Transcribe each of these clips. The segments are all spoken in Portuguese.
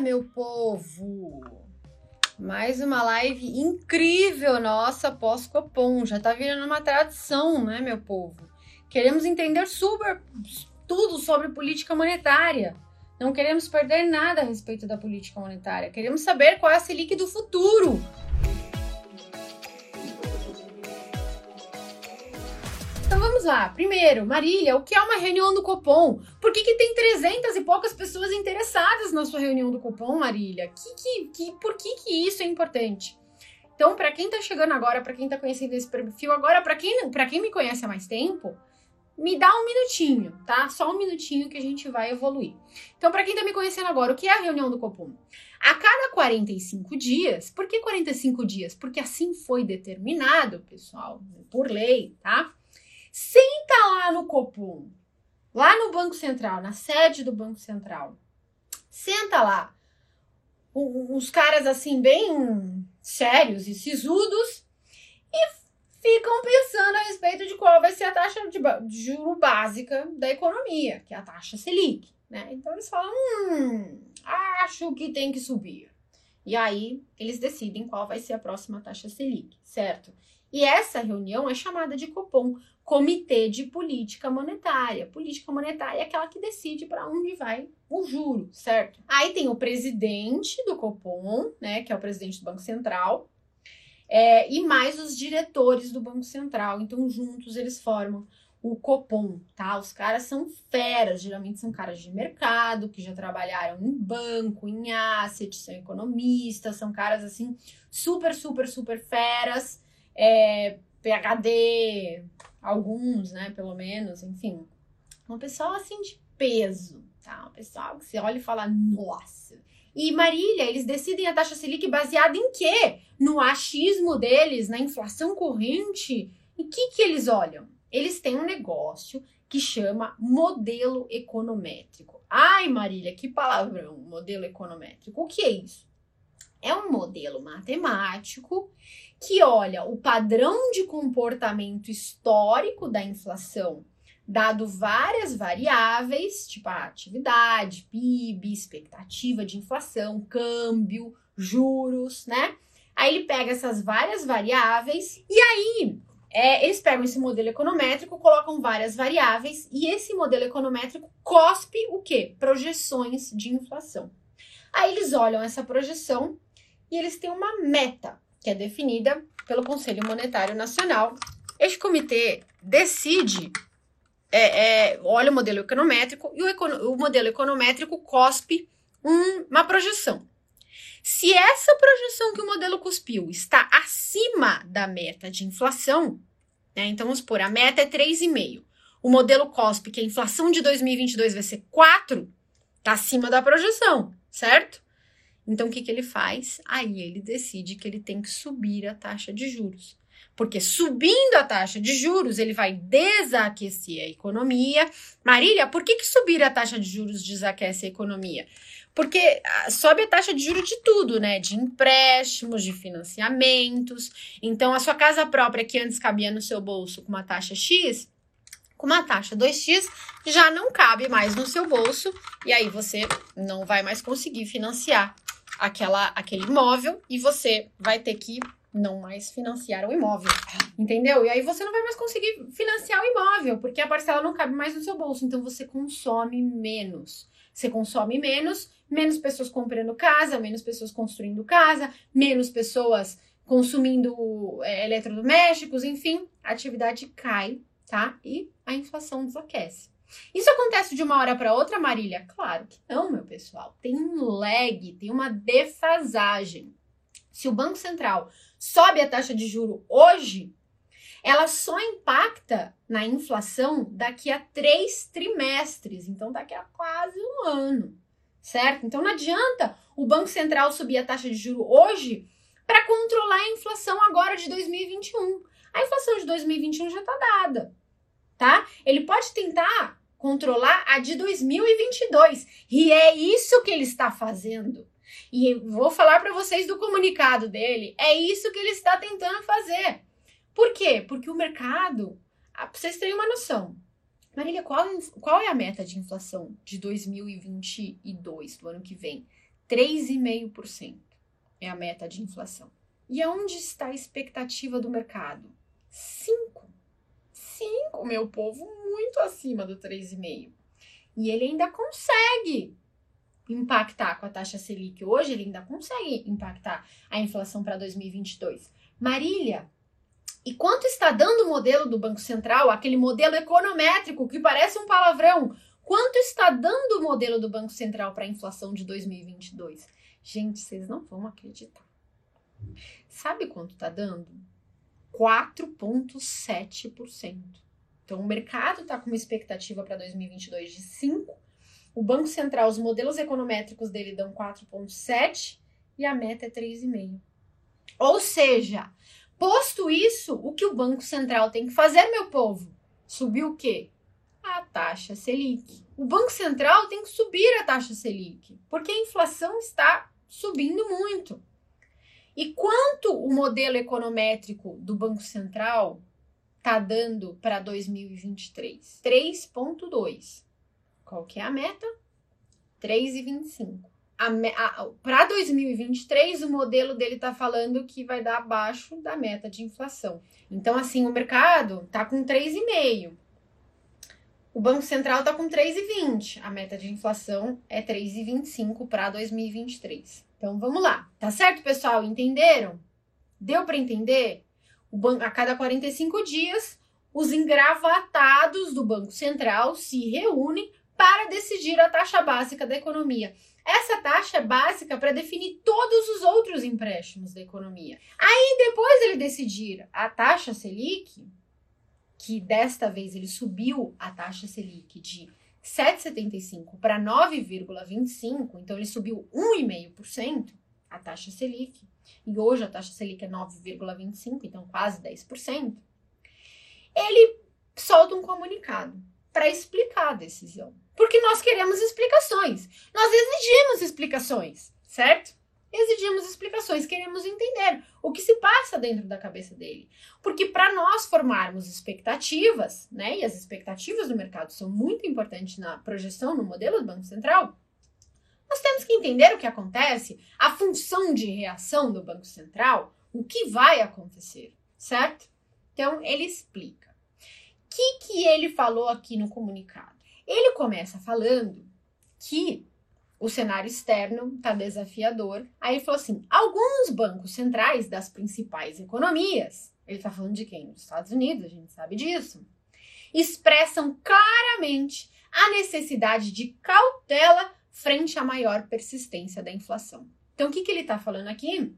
meu povo! Mais uma live incrível nossa pós-Copom. Já tá virando uma tradição, né, meu povo? Queremos entender super tudo sobre política monetária. Não queremos perder nada a respeito da política monetária. Queremos saber qual é a Selic do futuro. Vamos lá. Primeiro, Marília, o que é uma reunião do Copom? Por que, que tem 300 e poucas pessoas interessadas na sua reunião do Copom, Marília? Que, que, que, por que, que isso é importante? Então, para quem está chegando agora, para quem está conhecendo esse perfil agora, para quem, quem me conhece há mais tempo, me dá um minutinho, tá? Só um minutinho que a gente vai evoluir. Então, para quem está me conhecendo agora, o que é a reunião do Copom? A cada 45 dias, por que 45 dias? Porque assim foi determinado, pessoal, por lei, tá? Senta lá no Copom, lá no Banco Central, na sede do Banco Central. Senta lá. Uns caras assim, bem sérios e sisudos, e ficam pensando a respeito de qual vai ser a taxa de, de juro básica da economia, que é a taxa Selic. Né? Então eles falam: hum, acho que tem que subir. E aí eles decidem qual vai ser a próxima taxa Selic, certo? E essa reunião é chamada de Copom, Comitê de Política Monetária. Política monetária é aquela que decide para onde vai o juro, certo? Aí tem o presidente do Copom, né, que é o presidente do Banco Central, é, e mais os diretores do Banco Central. Então, juntos eles formam o Copom, tá? Os caras são feras, geralmente são caras de mercado, que já trabalharam em banco, em asset, são economistas, são caras assim super, super, super feras é, PHD, alguns, né, pelo menos, enfim. Uma pessoa assim de peso, tá? Uma pessoa que você olha e fala, nossa. E Marília, eles decidem a taxa Selic baseada em quê? No achismo deles, na inflação corrente. E o que, que eles olham? Eles têm um negócio que chama modelo econométrico. Ai, Marília, que palavrão, modelo econométrico. O que é isso? É um modelo matemático que olha o padrão de comportamento histórico da inflação, dado várias variáveis, tipo a atividade, PIB, expectativa de inflação, câmbio, juros, né? Aí ele pega essas várias variáveis e aí é, eles pegam esse modelo econométrico, colocam várias variáveis e esse modelo econométrico cospe o quê? Projeções de inflação. Aí eles olham essa projeção e eles têm uma meta que é definida pelo Conselho Monetário Nacional. Este comitê decide, é, é, olha o modelo econométrico e o, o modelo econométrico cospe um, uma projeção. Se essa projeção que o modelo cuspiu está acima da meta de inflação, né, então vamos supor, a meta é 3,5. O modelo COSP, que a inflação de 2022 vai ser 4, está acima da projeção, certo? Então, o que, que ele faz? Aí ele decide que ele tem que subir a taxa de juros. Porque subindo a taxa de juros, ele vai desaquecer a economia. Marília, por que, que subir a taxa de juros desaquece a economia? Porque ah, sobe a taxa de juros de tudo, né? De empréstimos, de financiamentos. Então, a sua casa própria, que antes cabia no seu bolso com uma taxa X, com uma taxa 2x, já não cabe mais no seu bolso. E aí você não vai mais conseguir financiar aquela, aquele imóvel e você vai ter que não mais financiar o imóvel, entendeu? E aí você não vai mais conseguir financiar o imóvel, porque a parcela não cabe mais no seu bolso, então você consome menos. Você consome menos, menos pessoas comprando casa, menos pessoas construindo casa, menos pessoas consumindo é, eletrodomésticos, enfim, a atividade cai, tá? E a inflação desaquece. Isso acontece de uma hora para outra, Marília? Claro que não, meu pessoal. Tem um lag, tem uma defasagem. Se o Banco Central sobe a taxa de juro hoje, ela só impacta na inflação daqui a três trimestres, então daqui a quase um ano, certo? Então não adianta o Banco Central subir a taxa de juro hoje para controlar a inflação agora de 2021. A inflação de 2021 já está dada, tá? Ele pode tentar controlar a de 2022. E é isso que ele está fazendo. E vou falar para vocês do comunicado dele. É isso que ele está tentando fazer. Por quê? Porque o mercado, para vocês terem uma noção. Marília, qual, qual é a meta de inflação de 2022, do ano que vem? 3,5% é a meta de inflação. E aonde está a expectativa do mercado? 5. 5, meu povo, muito acima do 3,5. E ele ainda consegue impactar com a taxa Selic hoje, ele ainda consegue impactar a inflação para 2022. Marília, e quanto está dando o modelo do Banco Central, aquele modelo econométrico que parece um palavrão? Quanto está dando o modelo do Banco Central para a inflação de 2022? Gente, vocês não vão acreditar. Sabe quanto está dando? 4,7%. Então, o mercado está com uma expectativa para 2022 de 5%. O Banco Central, os modelos econométricos dele dão 4,7% e a meta é 3,5%. Ou seja, Posto isso, o que o Banco Central tem que fazer, meu povo? Subir o quê? A taxa Selic. O Banco Central tem que subir a taxa Selic, porque a inflação está subindo muito. E quanto o modelo econométrico do Banco Central está dando para 2023? 3,2. Qual que é a meta? 3,25 para 2023, o modelo dele está falando que vai dar abaixo da meta de inflação. Então, assim, o mercado está com 3,5. O Banco Central está com 3,20. A meta de inflação é 3,25 para 2023. Então, vamos lá. Tá certo, pessoal? Entenderam? Deu para entender? A cada 45 dias, os engravatados do Banco Central se reúnem para decidir a taxa básica da economia. Essa taxa é básica para definir todos os outros empréstimos da economia. Aí, depois ele decidir a taxa Selic, que desta vez ele subiu a taxa Selic de 7,75 para 9,25, então ele subiu 1,5% a taxa Selic, e hoje a taxa Selic é 9,25, então quase 10%. Ele solta um comunicado para explicar a decisão. Porque nós queremos explicações. Nós exigimos explicações, certo? Exigimos explicações, queremos entender o que se passa dentro da cabeça dele. Porque para nós formarmos expectativas, né, e as expectativas do mercado são muito importantes na projeção no modelo do Banco Central, nós temos que entender o que acontece, a função de reação do Banco Central, o que vai acontecer, certo? Então, ele explica que, que ele falou aqui no comunicado? Ele começa falando que o cenário externo está desafiador. Aí ele falou assim: alguns bancos centrais das principais economias, ele está falando de quem? Dos Estados Unidos, a gente sabe disso, expressam claramente a necessidade de cautela frente à maior persistência da inflação. Então, o que, que ele está falando aqui?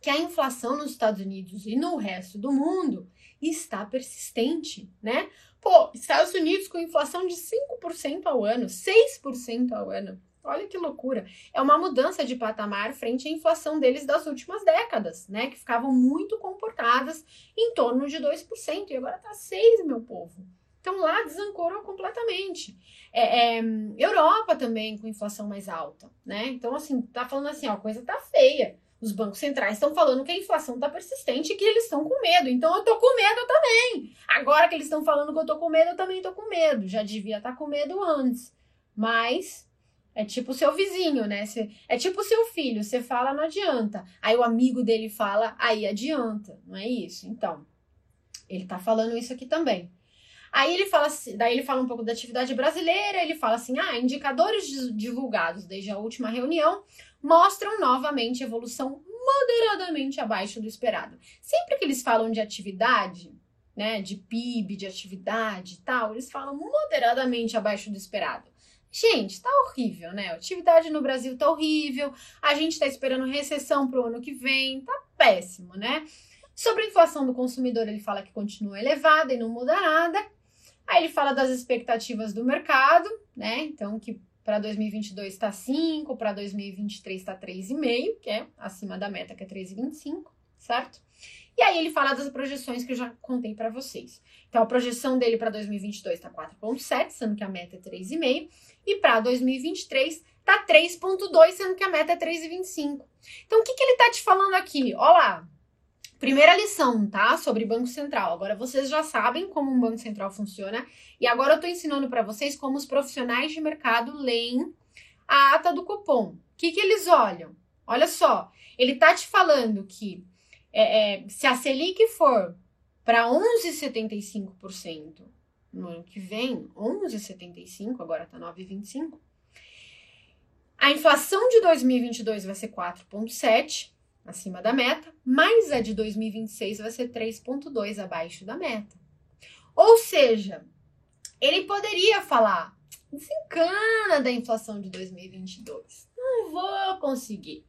Que a inflação nos Estados Unidos e no resto do mundo está persistente, né? Pô, Estados Unidos com inflação de 5% ao ano, 6% ao ano. Olha que loucura. É uma mudança de patamar frente à inflação deles das últimas décadas, né? Que ficavam muito comportadas em torno de 2%. E agora tá 6%, meu povo. Então lá desancorou completamente. É, é, Europa também com inflação mais alta, né? Então, assim, tá falando assim, ó, a coisa tá feia os bancos centrais estão falando que a inflação está persistente e que eles estão com medo. Então eu tô com medo também. Agora que eles estão falando que eu tô com medo, eu também tô com medo. Já devia estar tá com medo antes. Mas é tipo o seu vizinho, né? é tipo o seu filho. Você fala, não adianta. Aí o amigo dele fala, aí adianta. Não é isso? Então, ele tá falando isso aqui também. Aí ele fala, daí ele fala um pouco da atividade brasileira, ele fala assim: ah, indicadores divulgados desde a última reunião mostram novamente evolução moderadamente abaixo do esperado. Sempre que eles falam de atividade, né, de PIB, de atividade e tal, eles falam moderadamente abaixo do esperado. Gente, tá horrível, né? A atividade no Brasil tá horrível. A gente tá esperando recessão pro ano que vem, tá péssimo, né? Sobre a inflação do consumidor, ele fala que continua elevada e não muda nada. Aí ele fala das expectativas do mercado, né? Então, que para 2022 está 5, para 2023 está 3,5, que é acima da meta, que é 3,25, certo? E aí ele fala das projeções que eu já contei para vocês. Então, a projeção dele para 2022 está 4,7, sendo que a meta é 3,5, e para 2023 está 3,2, sendo que a meta é 3,25. Então, o que, que ele está te falando aqui? Olha lá, Primeira lição, tá? Sobre Banco Central. Agora vocês já sabem como um Banco Central funciona e agora eu tô ensinando para vocês como os profissionais de mercado leem a ata do Copom. O que, que eles olham? Olha só, ele tá te falando que é, é, se a Selic for para 11,75% no ano que vem, 11,75, agora tá 9,25, a inflação de 2022 vai ser 4,7 acima da meta, mas a de 2026 vai ser 3,2 abaixo da meta. Ou seja, ele poderia falar: desencana da inflação de 2022. Não vou conseguir.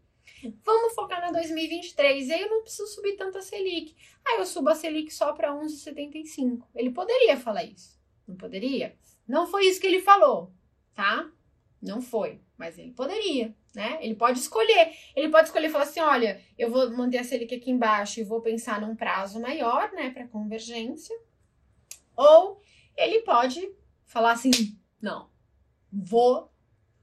Vamos focar na 2023. E aí eu não preciso subir tanto a Selic. Aí eu subo a Selic só para 11,75. Ele poderia falar isso. Não poderia? Não foi isso que ele falou, tá? Não foi, mas ele poderia, né? Ele pode escolher. Ele pode escolher falar assim: olha, eu vou manter a Selic aqui embaixo e vou pensar num prazo maior, né, para convergência. Ou ele pode falar assim: não, vou,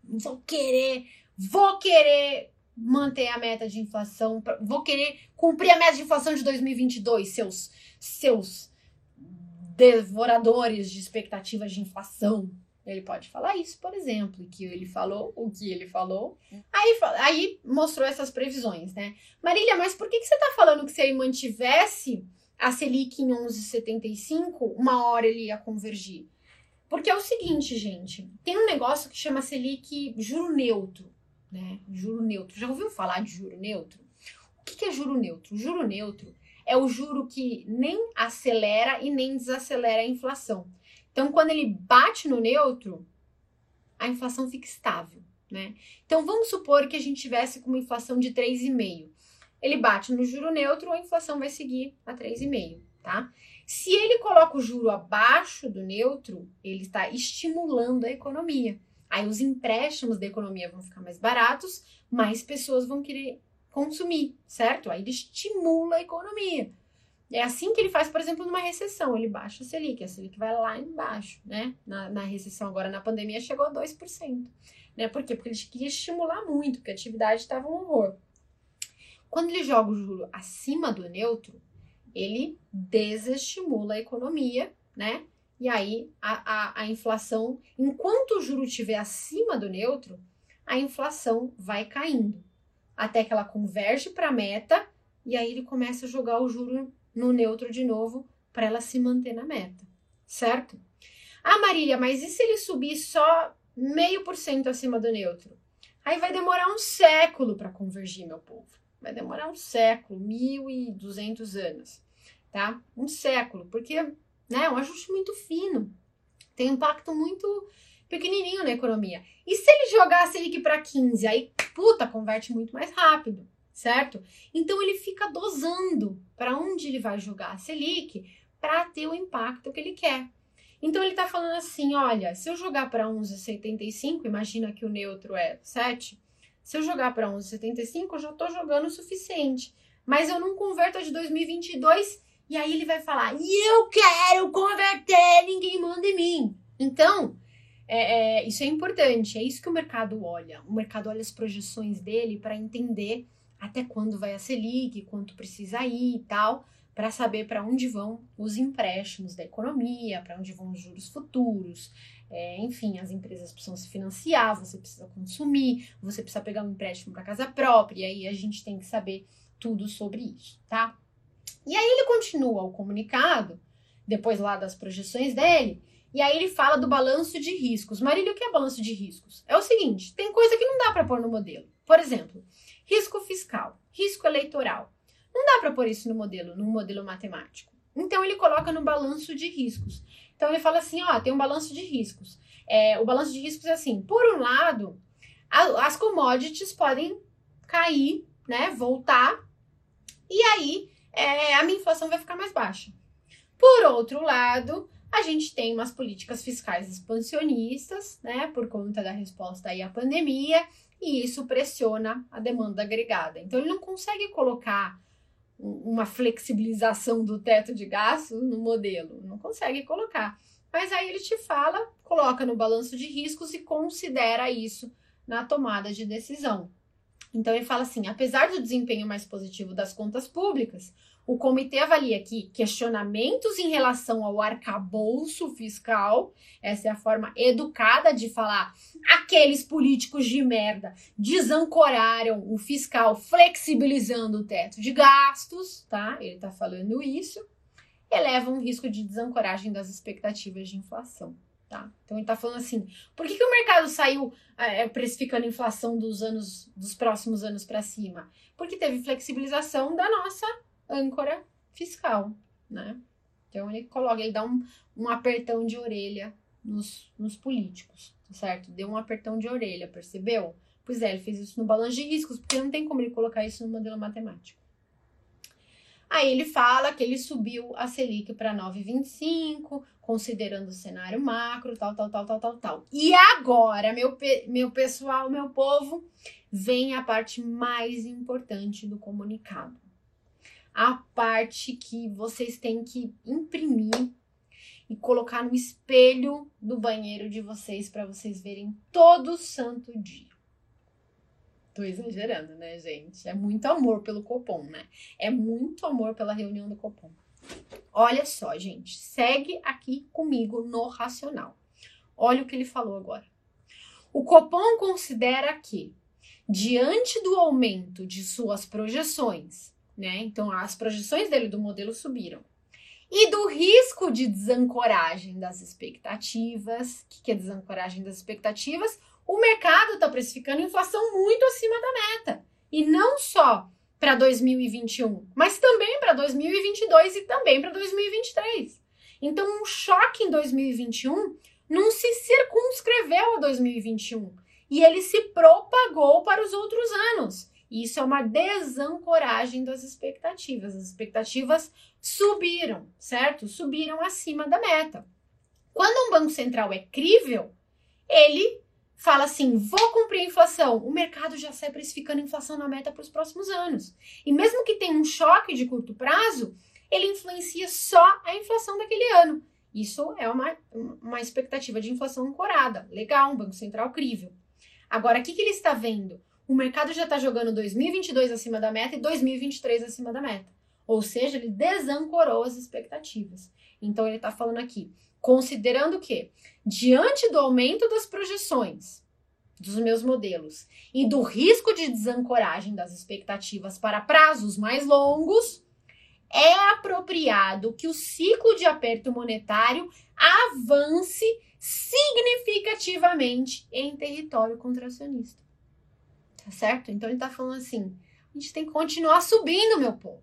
vou querer, vou querer manter a meta de inflação, vou querer cumprir a meta de inflação de 2022, seus, seus devoradores de expectativas de inflação. Ele pode falar isso, por exemplo, que ele falou, o que ele falou. Aí, aí mostrou essas previsões, né? Marília, mas por que, que você está falando que se ele mantivesse a Selic em 11,75, uma hora ele ia convergir? Porque é o seguinte, gente, tem um negócio que chama Selic juro neutro né? Juro neutro. Já ouviu falar de juro neutro? O que, é juro neutro? Juro neutro é o juro que nem acelera e nem desacelera a inflação. Então, quando ele bate no neutro, a inflação fica estável, né? Então, vamos supor que a gente tivesse com uma inflação de 3,5. Ele bate no juro neutro, a inflação vai seguir a 3,5, tá? Se ele coloca o juro abaixo do neutro, ele está estimulando a economia. Aí os empréstimos da economia vão ficar mais baratos, mais pessoas vão querer consumir, certo? Aí ele estimula a economia. É assim que ele faz, por exemplo, numa recessão. Ele baixa a Selic, a Selic vai lá embaixo, né? Na, na recessão, agora na pandemia, chegou a 2%. Né? Por quê? Porque ele queria estimular muito, porque a atividade estava um horror. Quando ele joga o juro acima do neutro, ele desestimula a economia, né? E aí a, a, a inflação, enquanto o juro estiver acima do neutro, a inflação vai caindo até que ela converge para a meta e aí ele começa a jogar o juro no neutro de novo para ela se manter na meta, certo? Ah, Marília, mas e se ele subir só meio por cento acima do neutro? Aí vai demorar um século para convergir, meu povo. Vai demorar um século, mil e duzentos anos, tá? Um século, porque né? Um ajuste muito fino. Tem impacto muito pequenininho na economia. E se ele jogar a Selic para 15, aí, puta, converte muito mais rápido, certo? Então ele fica dosando para onde ele vai jogar a Selic para ter o impacto que ele quer. Então ele está falando assim, olha, se eu jogar para 11,75, imagina que o neutro é 7, se eu jogar para 11,75, eu já estou jogando o suficiente. Mas eu não converto a de 2022 e aí ele vai falar: eu quero converter, ninguém manda em mim. Então, é, é, isso é importante, é isso que o mercado olha. O mercado olha as projeções dele para entender até quando vai a Selic, quanto precisa ir e tal, para saber para onde vão os empréstimos da economia, para onde vão os juros futuros. É, enfim, as empresas precisam se financiar, você precisa consumir, você precisa pegar um empréstimo para casa própria, e aí a gente tem que saber tudo sobre isso, tá? E aí ele continua o comunicado, depois lá das projeções dele, e aí ele fala do balanço de riscos. Marília, o que é balanço de riscos? É o seguinte, tem coisa que não dá para pôr no modelo. Por exemplo, risco fiscal, risco eleitoral. Não dá para pôr isso no modelo, no modelo matemático. Então ele coloca no balanço de riscos. Então ele fala assim, ó, tem um balanço de riscos. É, o balanço de riscos é assim, por um lado, a, as commodities podem cair, né, voltar, e aí é, a minha inflação vai ficar mais baixa. Por outro lado, a gente tem umas políticas fiscais expansionistas, né, por conta da resposta aí à pandemia, e isso pressiona a demanda agregada. Então, ele não consegue colocar uma flexibilização do teto de gastos no modelo, não consegue colocar. Mas aí ele te fala, coloca no balanço de riscos e considera isso na tomada de decisão. Então ele fala assim: apesar do desempenho mais positivo das contas públicas, o comitê avalia que questionamentos em relação ao arcabouço fiscal, essa é a forma educada de falar, aqueles políticos de merda desancoraram o fiscal flexibilizando o teto de gastos, tá? Ele tá falando isso, eleva um risco de desancoragem das expectativas de inflação. Tá? Então ele está falando assim: por que, que o mercado saiu é, precificando a inflação dos anos dos próximos anos para cima? Porque teve flexibilização da nossa âncora fiscal, né? Então ele coloca, ele dá um, um apertão de orelha nos, nos políticos, tá certo? Deu um apertão de orelha, percebeu? Pois é, ele fez isso no balanço de riscos, porque não tem como ele colocar isso no modelo matemático. Aí ele fala que ele subiu a Selic para 9,25, considerando o cenário macro, tal, tal, tal, tal, tal, tal. E agora, meu, meu pessoal, meu povo, vem a parte mais importante do comunicado a parte que vocês têm que imprimir e colocar no espelho do banheiro de vocês para vocês verem todo santo dia. Tô exagerando, né, gente? É muito amor pelo Copom, né? É muito amor pela reunião do Copom. Olha só, gente, segue aqui comigo no racional. Olha o que ele falou agora. O Copom considera que, diante do aumento de suas projeções né? Então as projeções dele do modelo subiram. E do risco de desancoragem das expectativas. O que é desancoragem das expectativas? O mercado está precificando inflação muito acima da meta. E não só para 2021, mas também para 2022 e também para 2023. Então, um choque em 2021 não se circunscreveu a 2021 e ele se propagou para os outros anos. Isso é uma desancoragem das expectativas. As expectativas subiram, certo? Subiram acima da meta. Quando um banco central é crível, ele fala assim: vou cumprir a inflação. O mercado já sai precificando a inflação na meta para os próximos anos. E mesmo que tenha um choque de curto prazo, ele influencia só a inflação daquele ano. Isso é uma, uma expectativa de inflação ancorada. Legal, um Banco Central crível. Agora, o que, que ele está vendo? O mercado já está jogando 2022 acima da meta e 2023 acima da meta. Ou seja, ele desancorou as expectativas. Então ele está falando aqui, considerando que, diante do aumento das projeções dos meus modelos e do risco de desancoragem das expectativas para prazos mais longos, é apropriado que o ciclo de aperto monetário avance significativamente em território contracionista. Tá certo? Então ele tá falando assim: a gente tem que continuar subindo, meu povo.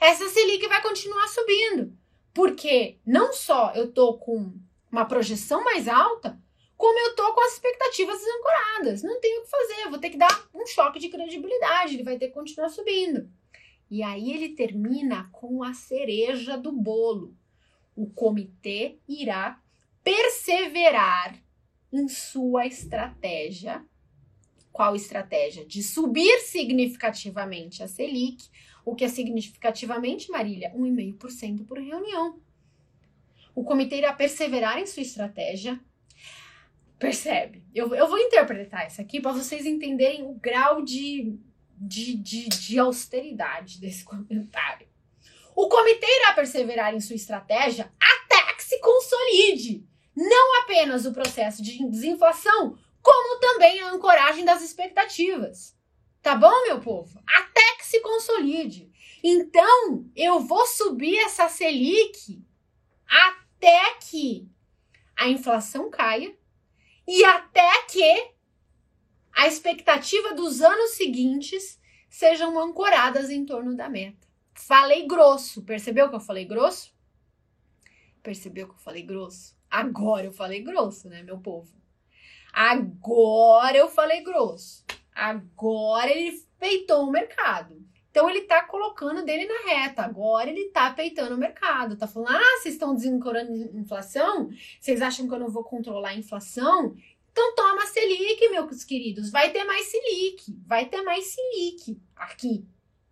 Essa Selic vai continuar subindo. Porque não só eu tô com uma projeção mais alta, como eu tô com as expectativas desancoradas. Não tenho o que fazer, eu vou ter que dar um choque de credibilidade, ele vai ter que continuar subindo. E aí ele termina com a cereja do bolo. O comitê irá perseverar em sua estratégia qual estratégia? De subir significativamente a Selic. O que é significativamente, Marília? 1,5% por reunião. O comitê irá perseverar em sua estratégia. Percebe? Eu, eu vou interpretar isso aqui para vocês entenderem o grau de, de, de, de austeridade desse comentário. O comitê irá perseverar em sua estratégia até que se consolide não apenas o processo de desinflação, como também a ancoragem das expectativas. Tá bom, meu povo? Até que se consolide. Então, eu vou subir essa Selic até que a inflação caia e até que a expectativa dos anos seguintes sejam ancoradas em torno da meta. Falei grosso. Percebeu que eu falei grosso? Percebeu que eu falei grosso? Agora eu falei grosso, né, meu povo? Agora eu falei grosso. Agora ele peitou o mercado. Então ele tá colocando dele na reta. Agora ele tá peitando o mercado. Tá falando: "Ah, vocês estão desencorando inflação? Vocês acham que eu não vou controlar a inflação? Então toma Selic, meus queridos. Vai ter mais Selic. Vai ter mais Selic aqui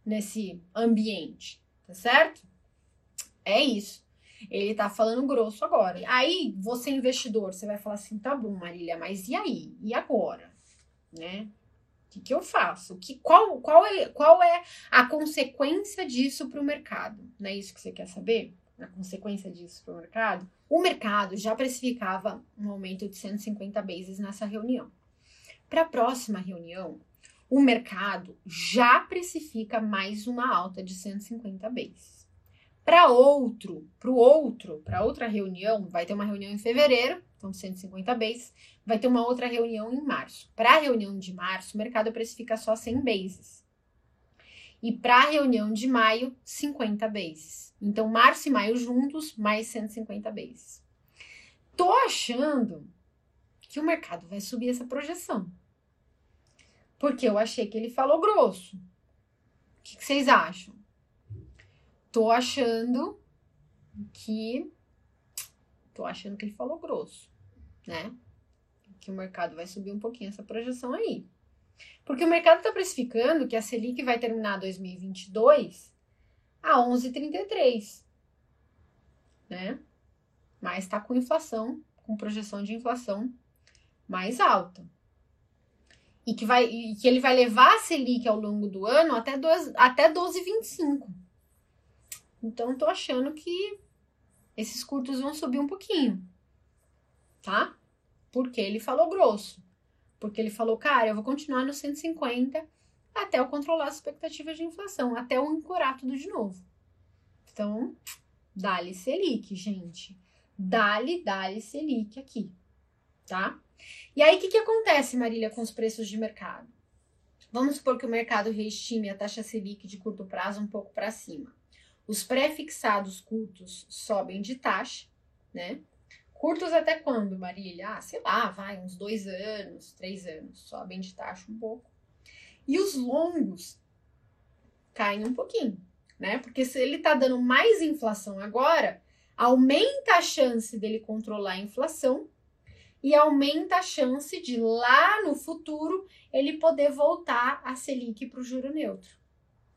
nesse ambiente, tá certo? É isso. Ele tá falando grosso agora. Aí, você investidor, você vai falar assim, tá bom, Marília, mas e aí? E agora? Né? O que, que eu faço? Que, qual, qual, é, qual é a consequência disso para o mercado? Não é isso que você quer saber? A consequência disso para o mercado? O mercado já precificava um aumento de 150 bases nessa reunião. Para a próxima reunião, o mercado já precifica mais uma alta de 150 bases. Para outro, para o outro, para outra reunião, vai ter uma reunião em fevereiro, então 150 bases, vai ter uma outra reunião em março. Para a reunião de março, o mercado precifica só 100 bases. E para a reunião de maio, 50 bases. Então, março e maio juntos, mais 150 bases. Tô achando que o mercado vai subir essa projeção. Porque eu achei que ele falou grosso. O que, que vocês acham? Tô achando que. Tô achando que ele falou grosso, né? Que o mercado vai subir um pouquinho essa projeção aí. Porque o mercado está precificando que a Selic vai terminar 2022 a 11,33, né? Mas está com inflação, com projeção de inflação mais alta e que, vai, e que ele vai levar a Selic ao longo do ano até, dois, até 12,25. Então, tô achando que esses curtos vão subir um pouquinho, tá? Porque ele falou grosso. Porque ele falou, cara, eu vou continuar no 150 até eu controlar as expectativas de inflação, até eu ancorar tudo de novo. Então, dá-lhe Selic, gente. Dá-lhe, dá-lhe Selic aqui, tá? E aí, o que, que acontece, Marília, com os preços de mercado? Vamos supor que o mercado reestime a taxa Selic de curto prazo um pouco para cima. Os pré-fixados curtos sobem de taxa, né? Curtos até quando, Marília? Ah, sei lá, vai, uns dois anos, três anos, sobem de taxa um pouco. E os longos caem um pouquinho, né? Porque se ele tá dando mais inflação agora, aumenta a chance dele controlar a inflação e aumenta a chance de lá no futuro ele poder voltar a Selic para o juro neutro,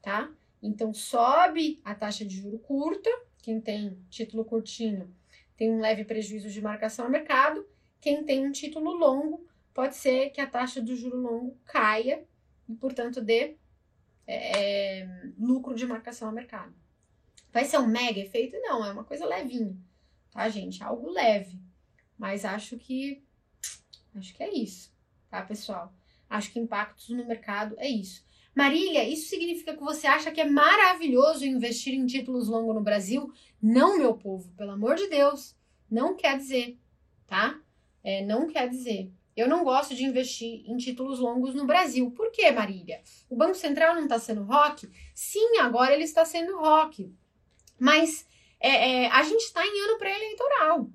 tá? Então sobe a taxa de juro curta, quem tem título curtinho tem um leve prejuízo de marcação a mercado, quem tem um título longo pode ser que a taxa do juro longo caia e, portanto, dê é, lucro de marcação a mercado. Vai ser um mega efeito? Não, é uma coisa levinha, tá, gente? Algo leve. Mas acho que acho que é isso, tá, pessoal? Acho que impactos no mercado é isso. Marília, isso significa que você acha que é maravilhoso investir em títulos longos no Brasil? Não, meu povo, pelo amor de Deus. Não quer dizer, tá? É, não quer dizer. Eu não gosto de investir em títulos longos no Brasil. Por quê, Marília? O Banco Central não está sendo rock? Sim, agora ele está sendo rock. Mas é, é, a gente está em ano pré-eleitoral.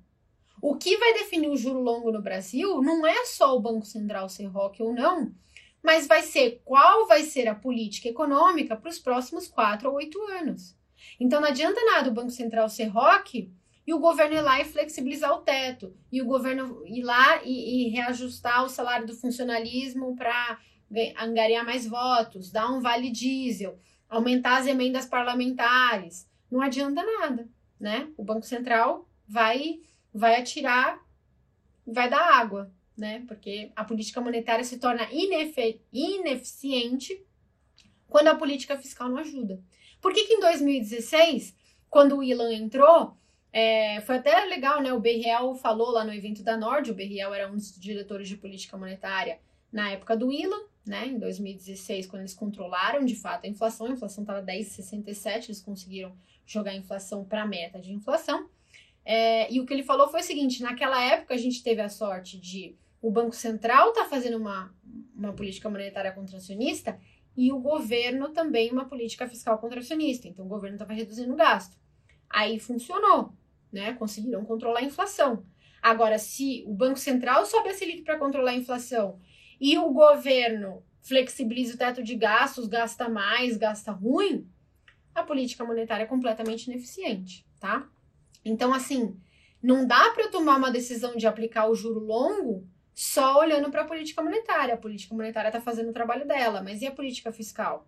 O que vai definir o juro longo no Brasil não é só o Banco Central ser rock ou não, mas vai ser qual vai ser a política econômica para os próximos quatro ou oito anos. Então não adianta nada o Banco Central ser rock e o governo ir lá e flexibilizar o teto, e o governo ir lá e, e reajustar o salário do funcionalismo para angariar mais votos, dar um vale diesel, aumentar as emendas parlamentares. Não adianta nada, né? O Banco Central vai vai atirar, vai dar água, né? Porque a política monetária se torna ineficiente quando a política fiscal não ajuda. Por que, que em 2016, quando o Ilan entrou, é, foi até legal, né? O Berriel falou lá no evento da Nord, o Berriel era um dos diretores de política monetária na época do Ilan, né? Em 2016, quando eles controlaram de fato a inflação, a inflação estava 10,67, eles conseguiram jogar a inflação para a meta de inflação. É, e o que ele falou foi o seguinte: naquela época a gente teve a sorte de o Banco Central estar tá fazendo uma, uma política monetária contracionista e o governo também uma política fiscal contracionista. Então o governo estava reduzindo o gasto. Aí funcionou, né? Conseguiram controlar a inflação. Agora, se o Banco Central sobe a Selic para controlar a inflação e o governo flexibiliza o teto de gastos, gasta mais, gasta ruim, a política monetária é completamente ineficiente, tá? Então, assim, não dá para tomar uma decisão de aplicar o juro longo só olhando para a política monetária. A política monetária está fazendo o trabalho dela, mas e a política fiscal?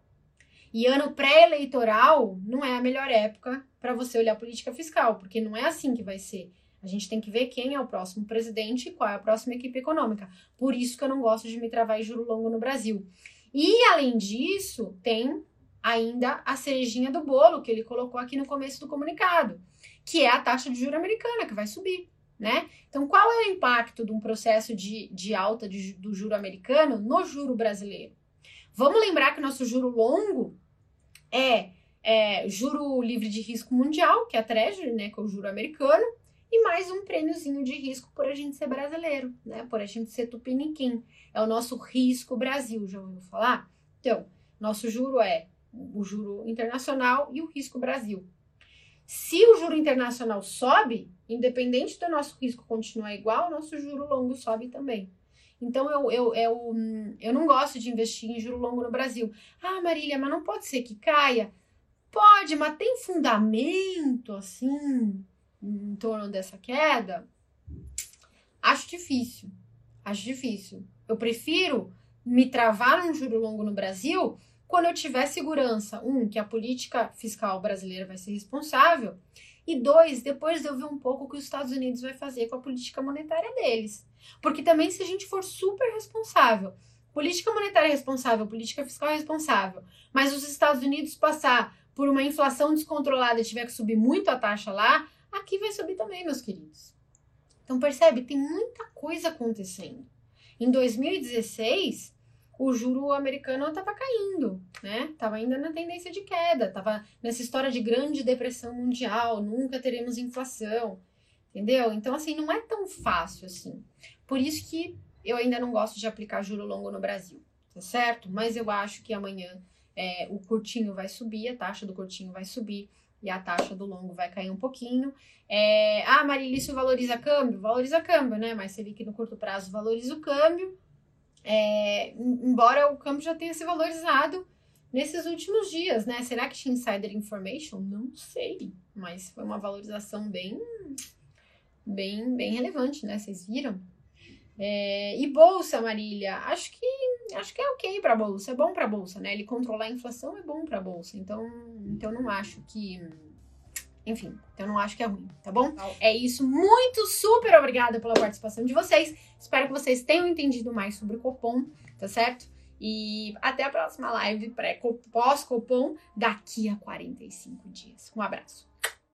E ano pré-eleitoral não é a melhor época para você olhar a política fiscal, porque não é assim que vai ser. A gente tem que ver quem é o próximo presidente e qual é a próxima equipe econômica. Por isso que eu não gosto de me travar em juro longo no Brasil. E além disso, tem ainda a cerejinha do bolo que ele colocou aqui no começo do comunicado, que é a taxa de juro americana, que vai subir. Né? Então, qual é o impacto de um processo de, de alta de, do juro americano no juro brasileiro? Vamos lembrar que nosso juro longo é, é juro livre de risco mundial, que é a Treasury, né, que é o juro americano, e mais um prêmiozinho de risco por a gente ser brasileiro, né, por a gente ser tupiniquim. É o nosso risco Brasil, já ouviu falar? Então, nosso juro é o juro internacional e o risco Brasil. Se o juro internacional sobe, independente do nosso risco continuar igual, o nosso juro longo sobe também. Então, eu, eu, eu, eu não gosto de investir em juro longo no Brasil. Ah, Marília, mas não pode ser que caia? Pode, mas tem fundamento, assim, em torno dessa queda? Acho difícil. Acho difícil. Eu prefiro me travar num juro longo no Brasil quando eu tiver segurança, um, que a política fiscal brasileira vai ser responsável, e dois, depois de eu ver um pouco o que os Estados Unidos vai fazer com a política monetária deles. Porque também, se a gente for super responsável, política monetária responsável, política fiscal responsável, mas os Estados Unidos passar por uma inflação descontrolada e tiver que subir muito a taxa lá, aqui vai subir também, meus queridos. Então, percebe? Tem muita coisa acontecendo. Em 2016, o juro americano estava caindo, né? Tava ainda na tendência de queda, tava nessa história de grande depressão mundial, nunca teremos inflação, entendeu? Então, assim, não é tão fácil assim. Por isso que eu ainda não gosto de aplicar juro longo no Brasil, tá certo? Mas eu acho que amanhã é, o curtinho vai subir, a taxa do curtinho vai subir e a taxa do longo vai cair um pouquinho. É, ah, Marilia, isso valoriza câmbio? Valoriza câmbio, né? Mas vê que no curto prazo valoriza o câmbio. É, embora o câmbio já tenha se valorizado nesses últimos dias, né? Será que tinha insider information? Não sei, mas foi uma valorização bem, bem, bem relevante, né? Vocês viram? É, e bolsa, Marília, acho que acho que é ok para bolsa, é bom para bolsa, né? Ele controlar a inflação é bom para bolsa, então então não acho que enfim, então não acho que é ruim, tá bom? É isso, muito super obrigada pela participação de vocês. Espero que vocês tenham entendido mais sobre o Copom, tá certo? E até a próxima live pré-pós-Copom daqui a 45 dias. Um abraço.